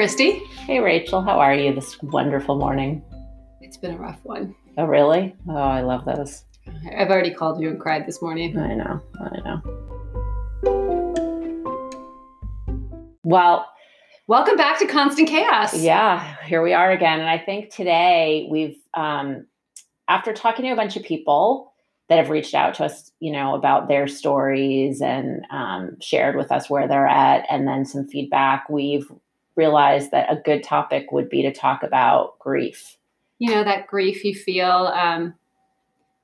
Christie. Hey, Rachel. How are you this wonderful morning? It's been a rough one. Oh, really? Oh, I love those. I've already called you and cried this morning. I know. I know. Well, Welcome back to Constant Chaos. yeah, here we are again. And I think today we've, um, after talking to a bunch of people that have reached out to us, you know, about their stories and um, shared with us where they're at, and then some feedback, we've realized that a good topic would be to talk about grief. You know, that grief you feel um,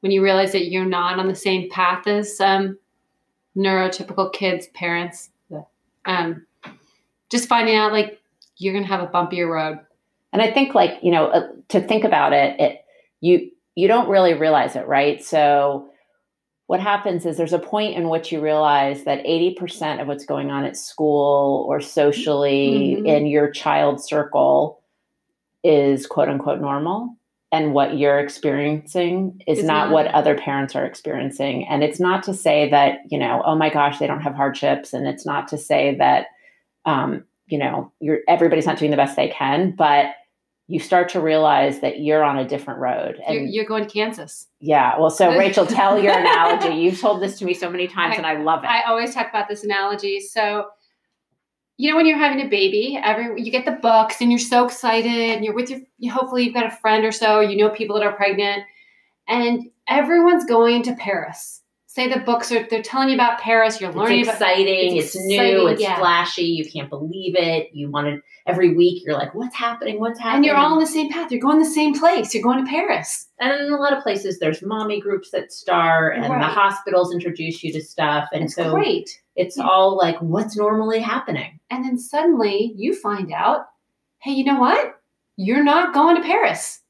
when you realize that you're not on the same path as um, neurotypical kids' parents. Um, just finding out like you're going to have a bumpier road. And I think like, you know, uh, to think about it, it you you don't really realize it, right? So what happens is there's a point in which you realize that 80% of what's going on at school or socially Mhm. in your child circle is quote unquote normal and what you're experiencing is Is not not. what other parents are experiencing and it's not to say that you know oh my gosh they don't have hardships and it's not to say that um, you know you're everybody's not doing the best they can but you start to realize that you're on a different road and You're, you're going to Kansas. yeah well so rachel tell your analogy you've told this to me so many times I- and i love it I always talk about this analogy. So, you know, when you're having a baby, every you get the books and you're so excited, and you're with your. You, hopefully, you've got a friend or so. You know people that are pregnant, and everyone's going to Paris. Say the books are. They're telling you about Paris. You're learning it's about. exciting it's it's, new it's yeah. flashy you can't believe it you want to every week you're like what's happening what's happening And you're all on the same path. You're going the same place. You're going to Paris. and in a lot of places there's mommy groups that start and the hospitals introduce you to stuff and It's so great. it's Yeah. all like what's normally happening And then suddenly you find out, hey, you know what? You're not going to Paris.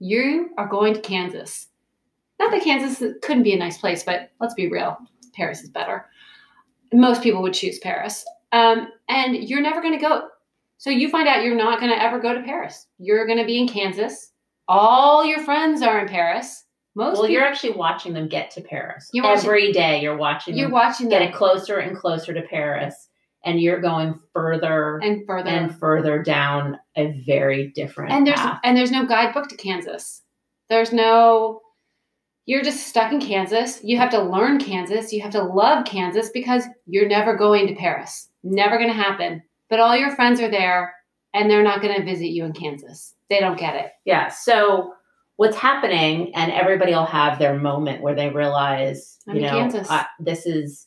You are going to Kansas. Not that Kansas couldn't be a nice place, but let's be real. Paris is better. Most people would choose Paris. Um, and you're never going to go. So you find out you're not going to ever go to Paris. You're going to be in Kansas. All your friends are in Paris. Most well people, you're actually watching them get to paris You're watching- every day you're watching you're them watching get them it closer and closer to paris and you're going further and further. and further down a very different and there's path. and there's no guidebook to Kansas. There's no you're just stuck in Kansas. You have to learn Kansas. You have to love Kansas because you're never going to Paris. Never going to happen. But all your friends are there and they're not going to visit you in Kansas. They don't get it. Yeah. So what's happening, and everybody will have their moment where they realize, I'm you know, Kansas. I- this is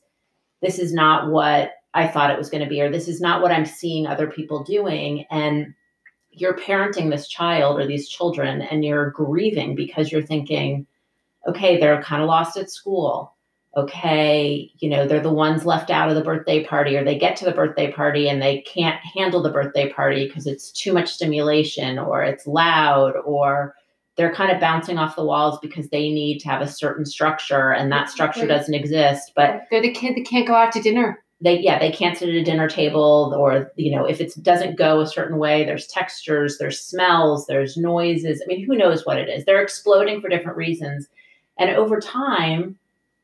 this is not what I thought it was going to be, or this is not what I'm seeing other people doing, and you're parenting this child or these children, and you're grieving because you're thinking, okay, they're kind of lost at school. Okay, you know, they're the ones left out of the birthday party, or they get to the birthday party and they can't handle the birthday party because it's too much stimulation, or it's loud, or they're kind of bouncing off the walls because they need to have a certain structure and that structure doesn't exist. But They're the kid that can't go out to dinner. they yeah they can't sit at a dinner table or you know if it doesn't go a certain way there's textures there's smells there's noises i mean who knows what it is they're exploding for different reasons and over time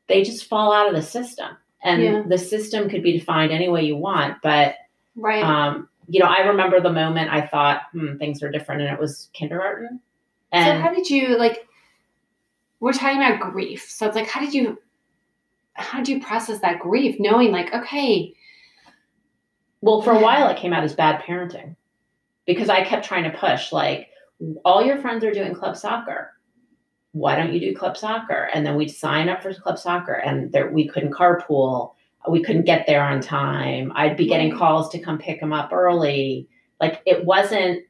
they just fall out of the system and Yeah. the system could be defined any way you want but Right. um you know i remember the moment i thought hmm things are different and it was kindergarten so how did you like we're talking about grief. So it's like how did you how did you process that grief knowing like okay, Well, for a while, it came out as bad parenting because I kept trying to push, like, all your friends are doing club soccer. Why don't you do club soccer? And then we'd sign up for club soccer, and there, we couldn't carpool. We couldn't get there on time. I'd be getting calls to come pick them up early. Like it wasn't,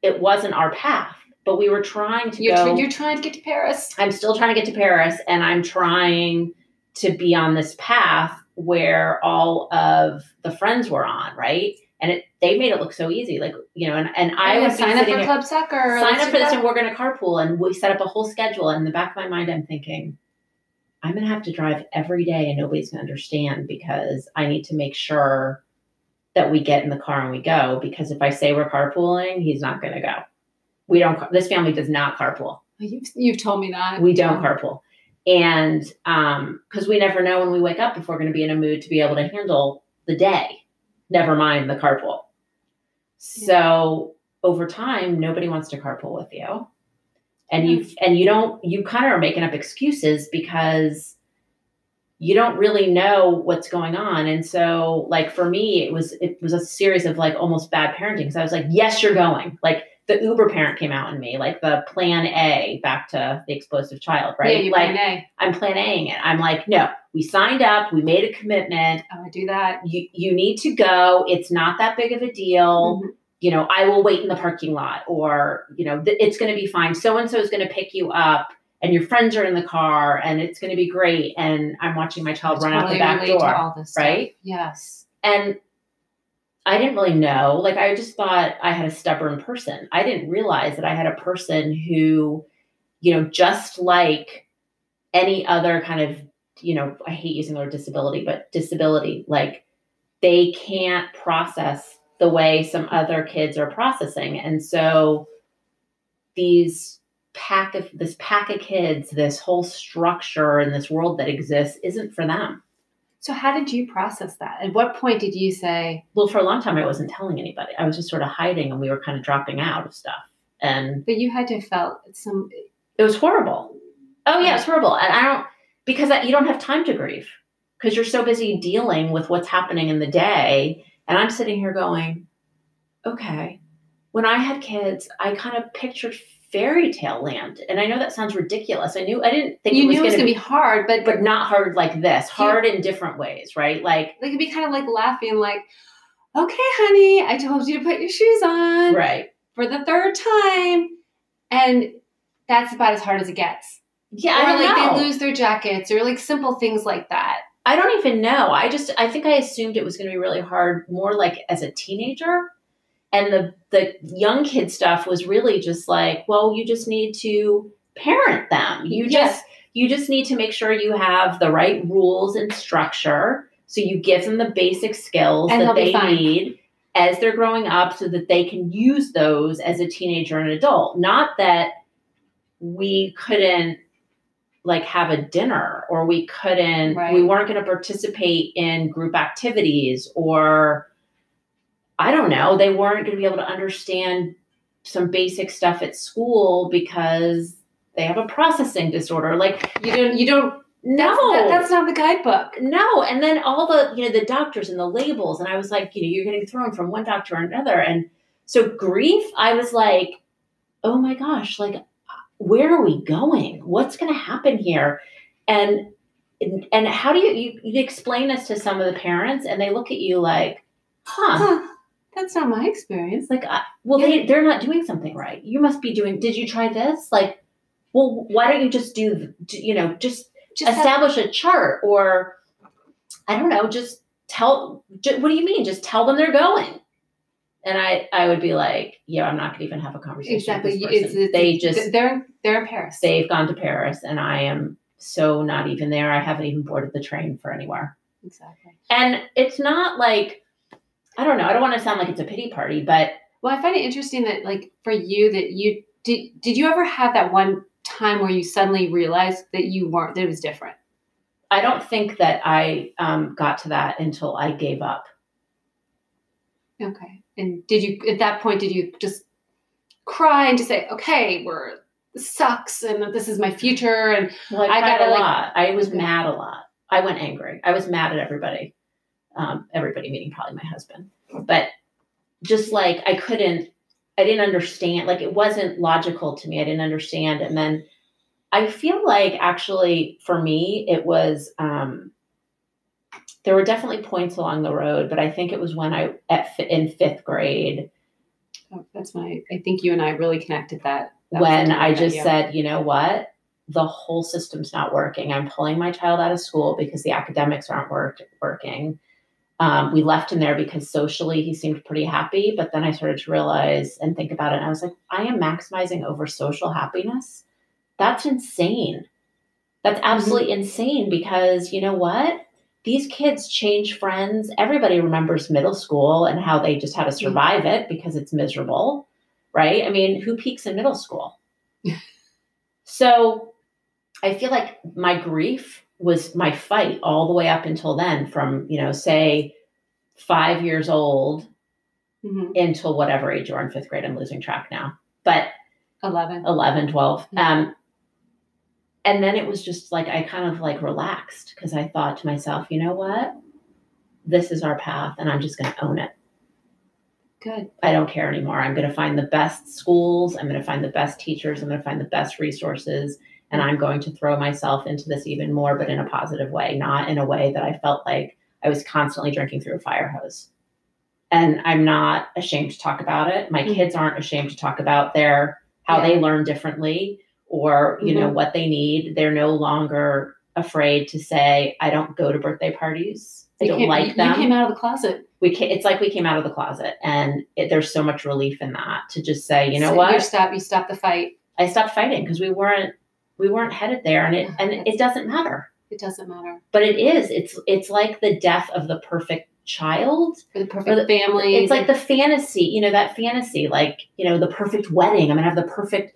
it wasn't our path. But we were trying to you're, go. you're trying to get to Paris. I'm still trying to get to Paris and I'm trying to be on this path where all of the friends were on, right? And it they made it look so easy. Like, you know, and, and I Yeah, would sign up for club soccer. sign up for this that. and we're gonna carpool and we set up a whole schedule. And in the back of my mind, I'm thinking, I'm gonna have to drive every day and nobody's gonna understand because I need to make sure that we get in the car and we go. Because if I say we're carpooling, he's not gonna go. We don't this family does not carpool You've, you've told me that. we don't carpool and um because we never know when we wake up if we're going to be in a mood to be able to handle the day never mind the carpool So over time, nobody wants to carpool with you. And you and you don't you kind of are making up excuses because you don't really know what's going on. And so like for me, it was it was a series of like almost bad parenting So I was like, yes, you're going. Like the Uber parent came out in me, like the plan A back to the explosive child, right? Yeah, you like plan A. I'm plan Aing it. I'm like, no, we signed up, we made a commitment. Oh, I do that. You you need to go. It's not that big of a deal. Mhm. You know, I will wait in the parking lot, or you know, th- it's going to be fine. So and so is going to pick you up, and your friends are in the car, and it's going to be great. And I'm watching my child run out the back door, all this stuff. right? Yes. and I didn't really know. Like, I just thought I had a stubborn person. I didn't realize that I had a person who, you know, just like any other kind of, you know, I hate using the word disability, but disability, like they can't process the way some other kids are processing. And so these pack of this pack of kids, this whole structure and this world that exists isn't for them. So how did you process that? At what point did you say, well, for a long time, I wasn't telling anybody. I was just sort of hiding, and we were kind of dropping out of stuff, and but you had to have felt some it was horrible. Oh yeah, it's horrible, and I don't because I, you don't have time to grieve because you're so busy dealing with what's happening in the day, and I'm sitting here going, okay. When I had kids, I kind of pictured fairy tale land, and I know that sounds ridiculous. I knew I didn't think you it was knew it was going gonna to be hard, but but not hard like this. Hard in different ways, right? Like they it'd be kind of like laughing, like, okay, honey, I told you to put your shoes on right. for the third time. And that's about as hard as it gets. Yeah, or I like know. they lose their jackets or like simple things like that. I don't even know. I just I think I assumed it was going to be really hard more like as a teenager. And the the young kid stuff was really just like, well, you just need to parent them. You Yes. just you just need to make sure you have the right rules and structure so you give them the basic skills And that they need as they're growing up so that they can use those as a teenager and adult. Not that we couldn't like have a dinner or we couldn't Right. we weren't going to participate in group activities or i don't know. They weren't going to be able to understand some basic stuff at school because they have a processing disorder. Like You don't you don't no that's, that- that's not the guidebook. no and then all the you know the doctors and the labels and i was like you know you're getting thrown from one doctor to another. And so grief i was like oh my gosh like where are we going? What's going to happen here? And and, and how do you, you you explain this to some of the parents and they look at you like huh. Huh. That's not my experience. like uh, well they they're not doing something right you must be doing did you try this like well why don't you just do, you know just Just have- establish a chart or I don't know, just tell ju- what do you mean? Just tell them they're going. And I I would be like, yeah, I'm not gonna even have a conversation. exactly. It's, it's, they just they're they're in Paris. they've gone to Paris and I am so not even there. I haven't even boarded the train for anywhere. exactly. And it's not like I don't know, I don't want to sound like it's a pity party, but Well, I find it interesting that like for you that you did did you ever have that one time where you suddenly realized that you weren't that it was different? I don't think that I um, got to that until I gave up. Okay. And did you at that point did you just cry and just say, okay, we're this sucks and this is my future and Well, I, I gotta, a like- lot. I was mad a lot. I went angry. I was mad at everybody. Um, everybody meaning probably my husband. But just like I couldn't, I didn't understand. Like it wasn't logical to me. I didn't understand. And then I feel like actually for me, it was. Um, there were definitely points along the road, but I think it was when I at fi- in fifth grade oh, that's my I think you and I really connected that. that when I just you. said, you know what, the whole system's not working. I'm pulling my child out of school because the academics aren't work, working. Um, we left him there because socially he seemed pretty happy, but then I started to realize and think about it, and I was like, I am maximizing over social happiness. That's insane. That's absolutely insane because you know what? These kids change friends. Everybody remembers middle school and how they just had to survive it because it's miserable, right? I mean, who peaks in middle school? so I feel like my grief was my fight all the way up until then, from, you know, say five years old hmm until whatever age you are in fifth grade. I'm losing track now. But 11. 11, 12. Yeah. Um, and then it was just like, I kind of like relaxed because I thought to myself, you know what? This is our path and I'm just going to own it. Good. I don't care anymore. I'm going to find the best schools. I'm going to find the best teachers. I'm going to find the best resources. And I'm going to throw myself into this even more, but in a positive way, not in a way that I felt like I was constantly drinking through a fire hose. And I'm not ashamed to talk about it. My Mhm. kids aren't ashamed to talk about their how they learn differently or you know what they need. They're no longer afraid to say, "I don't go to birthday parties. I don't came- like you, them." You came out of the closet. we ca- it's like we came out of the closet and it, there's so much relief in that to just say you know So what You stop. You stop the fight. i stopped fighting because we weren't we weren't headed there and it and it doesn't matter It doesn't matter. but it is it's it's like the death of the perfect child For the perfect the- family. it's like the fantasy you know that fantasy like you know the perfect wedding i'm gonna have the perfect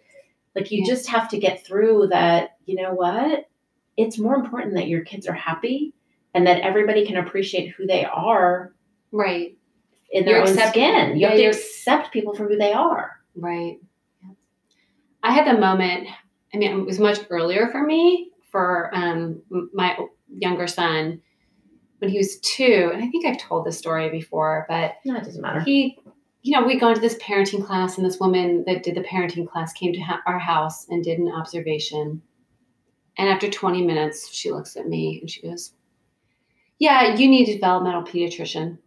like you Yeah. just have to get through that you know what it's more important that your kids are happy and that everybody can appreciate who they are right. in their You're own skin. You yeah, have to accept people for who they are. Right. I had the moment. I mean, it was much earlier for me for um, my younger son when he was two, and I think I've told this story before, but No, it doesn't matter. he, you know, we'd gone to this parenting class, and this woman that did the parenting class came to ha- our house and did an observation. And after 20 minutes, she looks at me and she goes, Yeah, you need a developmental pediatrician.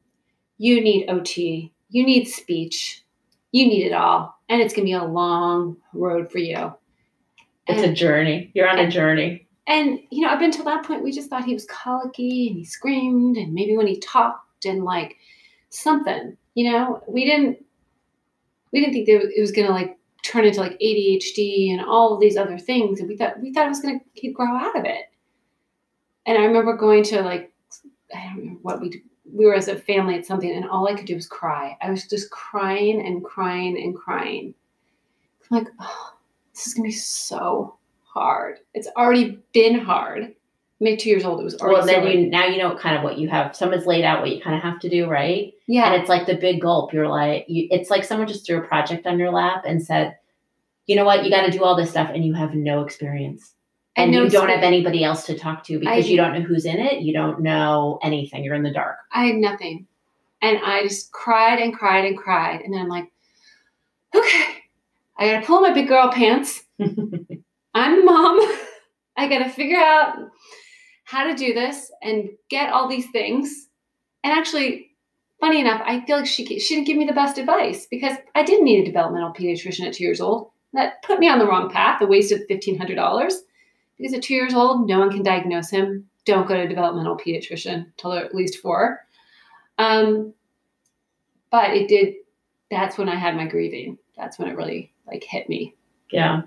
You need OT. You need speech. You need it all. And it's going to be a long road for you. It's a journey. You're on a journey. and you know, up until that point, we just thought he was colicky and he screamed, and maybe when he talked and like something, you know, we didn't we didn't think that it was gonna like turn into like ADHD and all of these other things, and we thought we thought it was gonna he'd grow out of it. And I remember going to like I don't remember what we we were as a family at something, and all I could do was cry. I was just crying and crying and crying. I'm like, oh, this is gonna be so hard. It's already been hard. Mean, two years old, it was already Well, so then hard. you now you know kind of what you have. Someone's laid out what you kind of have to do, right? yeah, And it's like the big gulp. You're like, you, it's like someone just threw a project on your lap and said, you know what, you got to do all this stuff, and you have no experience, and, no you don't have anybody else to talk to because I- you don't know who's in it. You don't know anything. You're in the dark. I had nothing. And I just cried and cried and cried. And then I'm like, okay, I gotta pull my big girl pants. I'm the mom. I gotta figure out how to do this and get all these things. And actually, funny enough, I feel like she she didn't give me the best advice because I didn't need a developmental pediatrician at two years old. That put me on the wrong path. A waste of fifteen hundred dollars because at two years old, no one can diagnose him. Don't go to a developmental pediatrician until they're at least four. Um, but it did. That's when I had my grieving. That's when it really like hit me. Yeah.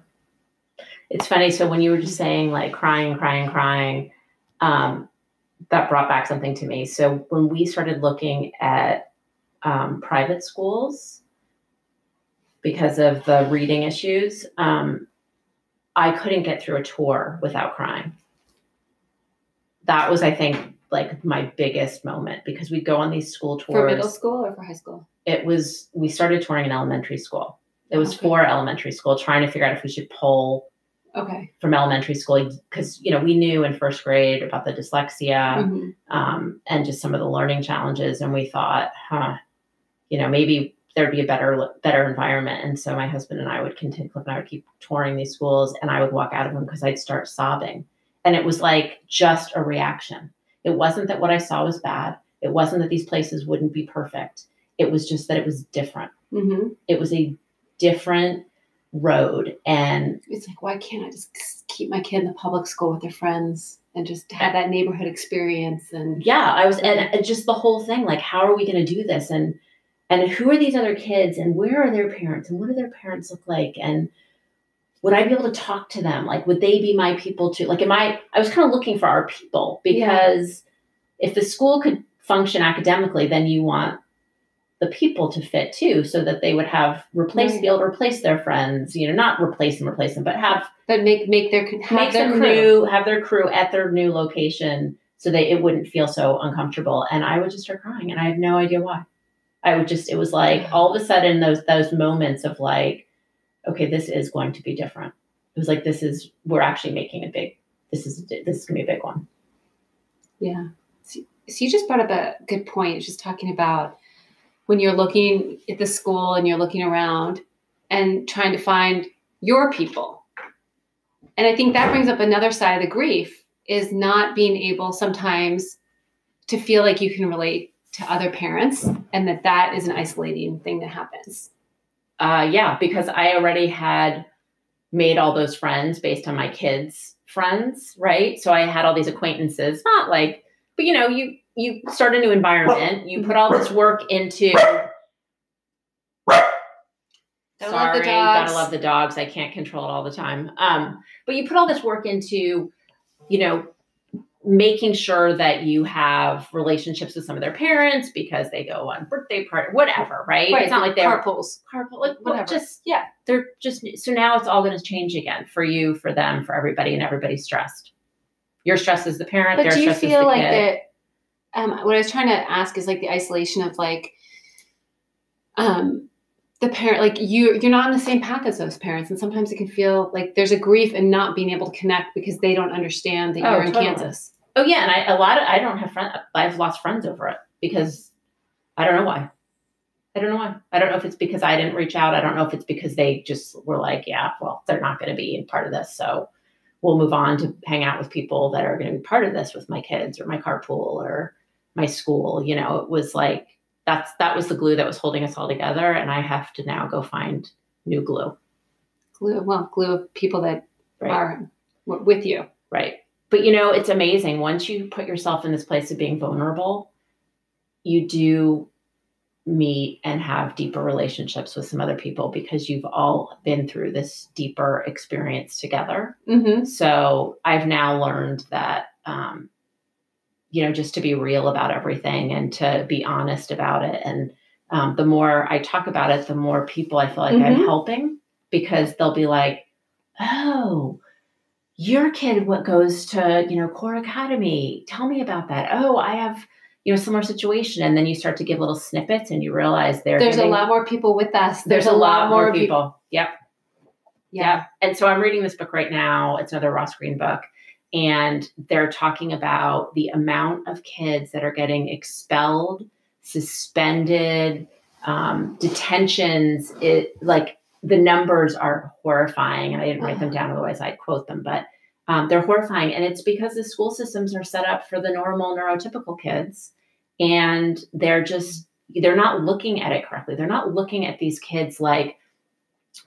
It's funny. So when you were just saying like crying, crying, crying, um, that brought back something to me. So when we started looking at um, private schools because of the reading issues, um, I couldn't get through a tour without crying. That was, I think, like my biggest moment because we'd go on these school tours For middle school or for high school? it was we started touring in elementary school. It was Okay. for elementary school, trying to figure out if we should pull Okay. from elementary school because you know we knew in first grade about the dyslexia Mhm. um, and just some of the learning challenges, and we thought, huh, you know, maybe there'd be a better better environment. And so my husband and I would continue, and I would keep touring these schools, and I would walk out of them because I'd start sobbing, and it was like just a reaction. It wasn't that what I saw was bad. It wasn't that these places wouldn't be perfect. It was just that it was different Mhm. it was a different road and It's like, why can't I just keep my kid in the public school with their friends and just have that neighborhood experience? And yeah i was and, just the whole thing like how are we going to do this? And and who are these other kids? And where are their parents? And what do their parents look like? And would i be able to talk to them? Like would they be my people too? Like am i i was kind of looking for our people because if the school could function academically then you want the people to fit too so that they would have replace Right. be able to replace their friends you know not replace them replace them but have but make make their have make their crew. new, have their crew at their new location so that it wouldn't feel so uncomfortable. And I would just start crying and I had no idea why. I would just it was like all of a sudden those those moments of like, okay, this is going to be different. It was like this is we're actually making a big this is this is gonna be a big one. Yeah. So, so you just brought up a good point, just talking about when you're looking at the school and you're looking around and trying to find your people. And I think that brings up another side of the grief is not being able sometimes to feel like you can relate to other parents and that that is an isolating thing that happens. Uh, yeah, because I already had made all those friends based on my kids' friends, right? So I had all these acquaintances, not like, but you know, you you start a new environment, you put all this work into. Gotta Sorry, love the dogs. gotta love the dogs. I can't control it all the time. Um, but you put all this work into, you know, making sure that you have relationships with some of their parents because they go on birthday party, whatever, right? Right, It's not like they're carpools. carpool, like Whatever. whatever. Just yeah, they're just so now it's all going to change again for you, for them, for everybody, and everybody's stressed. Your stress stressed as the parent. But they're do you stressed feel like kid. that? Um, what I was trying to ask is like the isolation of like, um, the parent, like you, you're not on the same path as those parents, and sometimes it can feel like there's a grief in not being able to connect because they don't understand that Oh, you're in totally. Kansas. Oh yeah, and I a lot of I don't have friends. I've lost friends over it because I don't know why. I don't know why. I don't know if it's because I didn't reach out. I don't know if it's because they just were like, yeah, well, they're not going to be part of this, so we'll move on to hang out with people that are going to be part of this with my kids or my carpool or my school. You know, it was like that's that was the glue that was holding us all together, and I have to now go find new glue. Glue, well, glue of people that Right. are with you. Right. But you know, it's amazing. Once you put yourself in this place of being vulnerable, you do meet and have deeper relationships with some other people because you've all been through this deeper experience together. Mm-hmm. So I've now learned that, um, you know, just to be real about everything and to be honest about it. And um, the more I talk about it, the more people I feel like I'm Mhm. helping because they'll be like, oh, your kid what goes to you know core academy tell me about that oh i have you know similar situation and then you start to give little snippets and you realize There's a lot more people with us. there's, a lot more people, yep Yeah. and so I'm reading this book right now. It's another Ross Greene book. And they're talking about the amount of kids that are getting expelled, suspended, um, detentions. It like the numbers are horrifying. And I didn't write them down, otherwise I'd quote them, but um, they're horrifying. And it's because the school systems are set up for the normal neurotypical kids. And they're just, they're not looking at it correctly. They're not looking at these kids like,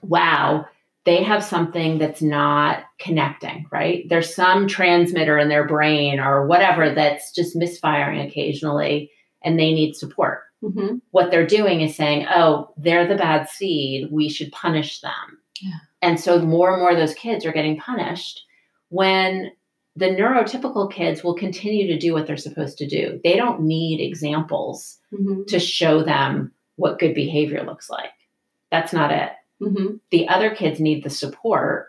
wow, they have something that's not connecting, right? There's some transmitter in their brain or whatever that's just misfiring occasionally and they need support. Mm-hmm. What they're doing is saying, oh, they're the bad seed. We should punish them. Yeah. And so more and more of those kids are getting punished when the neurotypical kids will continue to do what they're supposed to do. They don't need examples Mm-hmm. to show them what good behavior looks like. That's not it Mm-hmm. the other kids need the support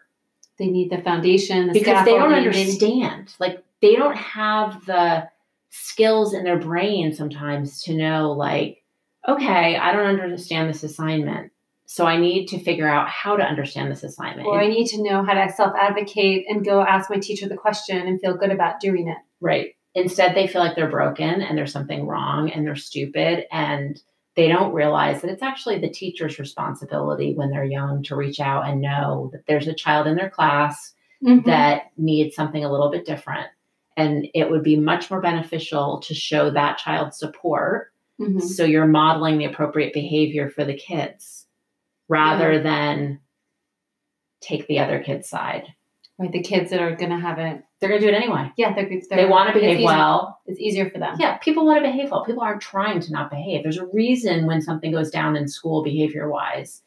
They need the foundation, the because they don't understand. Like they don't have the skills in their brain sometimes to know, like, okay, I don't understand this assignment. So I need to figure out how to understand this assignment. Or I need to know how to self advocate and go ask my teacher the question and feel good about doing it. right. Instead, they feel like they're broken and there's something wrong and they're stupid and they don't realize that it's actually the teacher's responsibility when they're young to reach out and know that there's a child in their class Mm-hmm. that needs something a little bit different. And it would be much more beneficial to show that child support. Mhm. So you're modeling the appropriate behavior for the kids rather than take the other kid's side. Right, the kids that are going to have it. They're going to do it anyway. Yeah, they're, they're They want to it's behave easier- well. It's easier for them. Yeah, people want to behave well. People aren't trying to not behave. There's a reason when something goes down in school behavior wise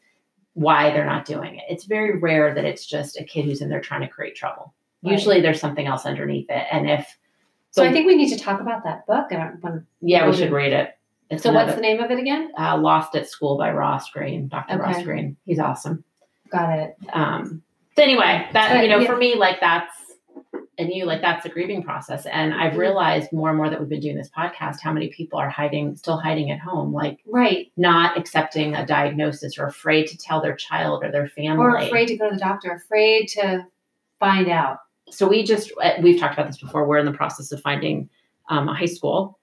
why they're not doing it. It's very rare that it's just a kid who's in there trying to create trouble. Right. Usually there's something else underneath it. And if So I think we need to talk about that book. I don't want Yeah, we should read it. It's So what's the name of it again? uh, Lost at School by Ross Greene, Dr. Ross Greene. He's awesome. Got it. Um, so anyway, that you know, yeah. for me, like that's and you like that's a grieving process and i've Mhm. realized more and more that we've been doing this podcast how many people are hiding still hiding at home like Right. not accepting a diagnosis or afraid to tell their child or their family Or afraid to go to the doctor, afraid to find out. so we just uh, we've talked about this before we're in the process of finding um, a high school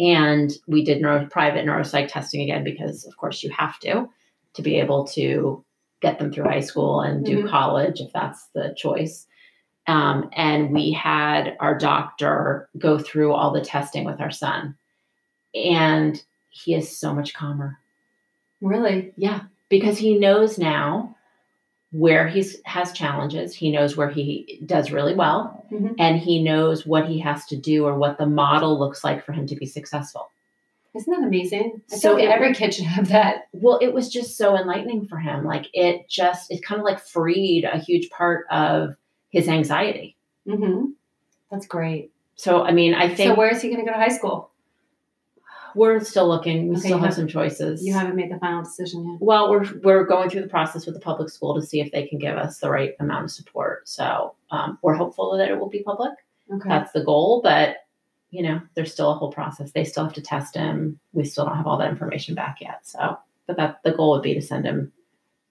and we did neuro, private neuropsych testing again because of course you have to to be able to get them through high school and do Mhm. college if that's the choice um, and we had our doctor go through all the testing with our son and he is so much calmer Really? yeah, because he knows now where he has challenges. He knows where he does really well, Mhm. and he knows what he has to do or what the model looks like for him to be successful. Isn't that amazing? I So like it- every kid should have that. Well, it was just so enlightening for him. Like it just, it kind of like freed a huge part of his anxiety. hmm That's great. So, I mean, I think So where is he going to go to high school? we're still looking. We Okay, still have have- some choices. You haven't made the final decision yet. Well, we're we're going through the process with the public school to see if they can give us the right amount of support. So um, we're hopeful that it will be public. Okay. That's the goal, but you know, there's still a whole process. They still have to test him. We still don't have all that information back yet. So, but that the goal would be to send him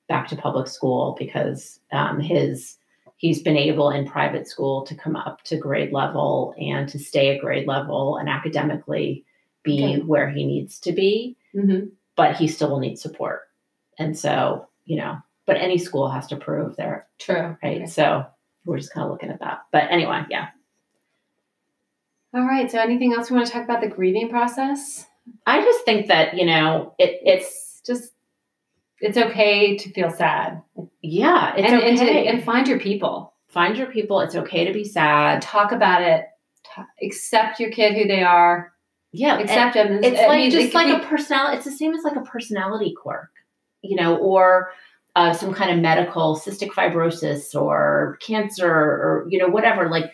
back to public school because um, his he's been able in private school to come up to grade level and to stay at grade level and academically be Okay. where he needs to be hmm but he still will need support. And so, you know, but any school has to prove they're True. right. Okay. So we're just kind of looking at that. But anyway, yeah. All right. So anything else we want to talk about the grieving process? I just think that, you know, it it's just it's okay to feel sad yeah, it's and, okay. and, to, and find your people. Find your people. It's okay to be sad. talk about it. Accept your kid who they are. Yeah. Accept them. it's like just it like a personality. It's the same as like a personality quirk, you know, or uh, some kind of medical cystic fibrosis or cancer or, you know, whatever. Like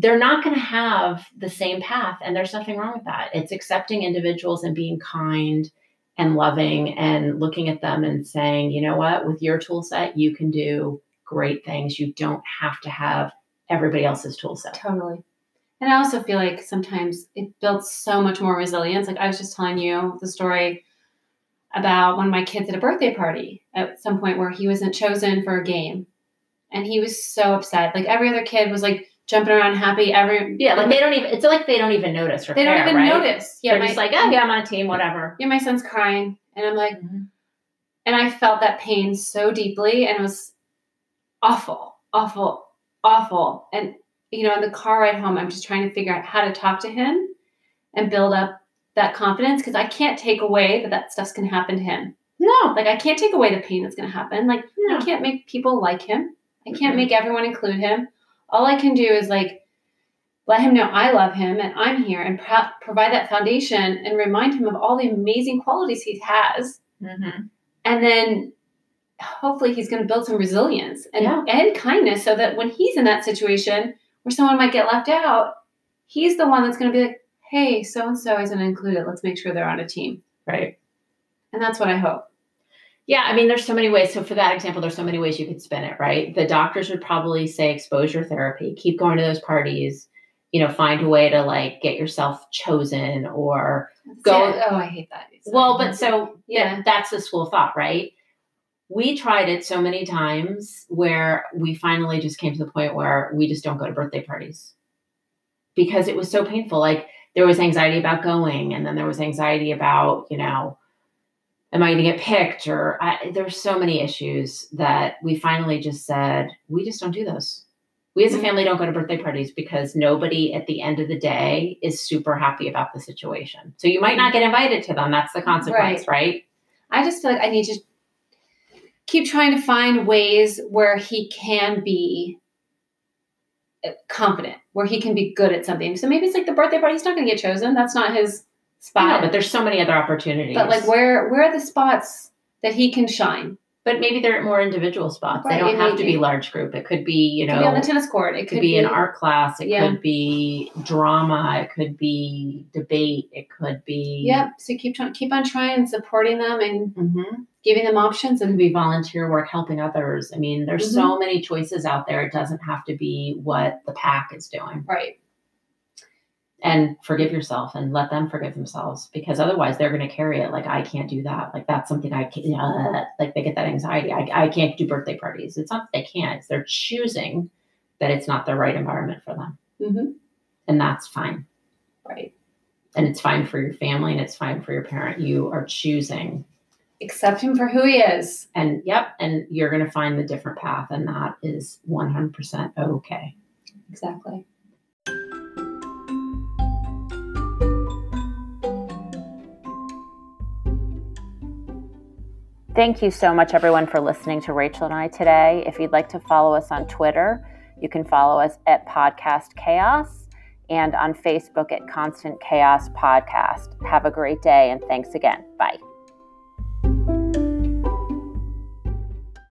they're not going to have the same path and there's nothing wrong with that it's accepting individuals and being kind and loving and looking at them and saying you know what with your tool set you can do great things you don't have to have everybody else's tool set Totally. And I also feel like sometimes it builds so much more resilience. Like I was just telling you the story about one of my kids at a birthday party at some point where he wasn't chosen for a game. And he was so upset. Like every other kid was like jumping around happy. Every yeah like they don't even it's like they don't even notice or they don't even right? notice. Yeah, they're my, just like oh yeah i'm on a team whatever yeah, my son's crying. And I'm like, Mhm. and I felt that pain so deeply and it was awful, awful, awful. And you know, in the car ride home, I'm just trying to figure out how to talk to him and build up that confidence because I can't take away that that stuff's going to happen to him. no Like I can't take away the pain that's going to happen. Like No. I can't make people like him. I can't Mhm. make everyone include him. All I can do is like let him know I love him and I'm here and pro- provide that foundation and remind him of all the amazing qualities he has. Mhm. and then hopefully he's going to build some resilience and, Yeah. and kindness so that when he's in that situation where someone might get left out he's the one that's going to be like hey so and so isn't included. Let's make sure they're on a team. Right. And that's what i hope Yeah, I mean, there's so many ways. So for that example, there's so many ways you could spin it, right? The doctors would probably say exposure therapy, keep going to those parties, you know, find a way to like get yourself chosen or Go- oh i hate that well, but so Yeah. that's the school of thought, right? We tried it so many times where we finally just came to the point where we just don't go to birthday parties because it was so painful. Like there was anxiety about going, and then there was anxiety about, you know, am I going to get picked? Or I, there's so many issues that we finally just said, we just don't do those. We as a family don't go to birthday parties because nobody at the end of the day is super happy about the situation. So you might not get invited to them. That's the consequence, right? i just feel like i need to keep trying to find ways where he can be uh, confident where he can be good at something so maybe it's like the birthday party he's not going to get chosen that's not his spot No, but there's so many other opportunities. But like, where where are the spots that he can shine? but maybe they're more individual spots. Right, they don't it have may to be. be large group. It could be, you know, could be on the tennis court. It it could be an art class. It Yeah. could be drama. It could be debate. It could be. Yep. So keep trying, keep on trying and supporting them and hmm giving giving them options and be volunteer work, helping others. I mean, there's mm-hmm. so many choices out there. It doesn't have to be what the pack is doing. Right. And forgive yourself and let them forgive themselves because otherwise they're going to carry it. Like, I can't do that. Like, that's something I can't, uh, like, they get that anxiety. I, I can't do birthday parties. It's not that they can't, it's they're choosing that it's not the right environment for them. Mm-hmm. And that's fine. Right. And it's fine for your family and it's fine for your parent. You are choosing accept him for who he is. And yep, and you're going to find the different path, and that is 100% okay. Exactly. Thank you so much, everyone, for listening to Rachel and I today. If you'd like to follow us on Twitter, you can follow us at Podcast Chaos and on Facebook at Constant Chaos Podcast. Have a great day and thanks again. Bye.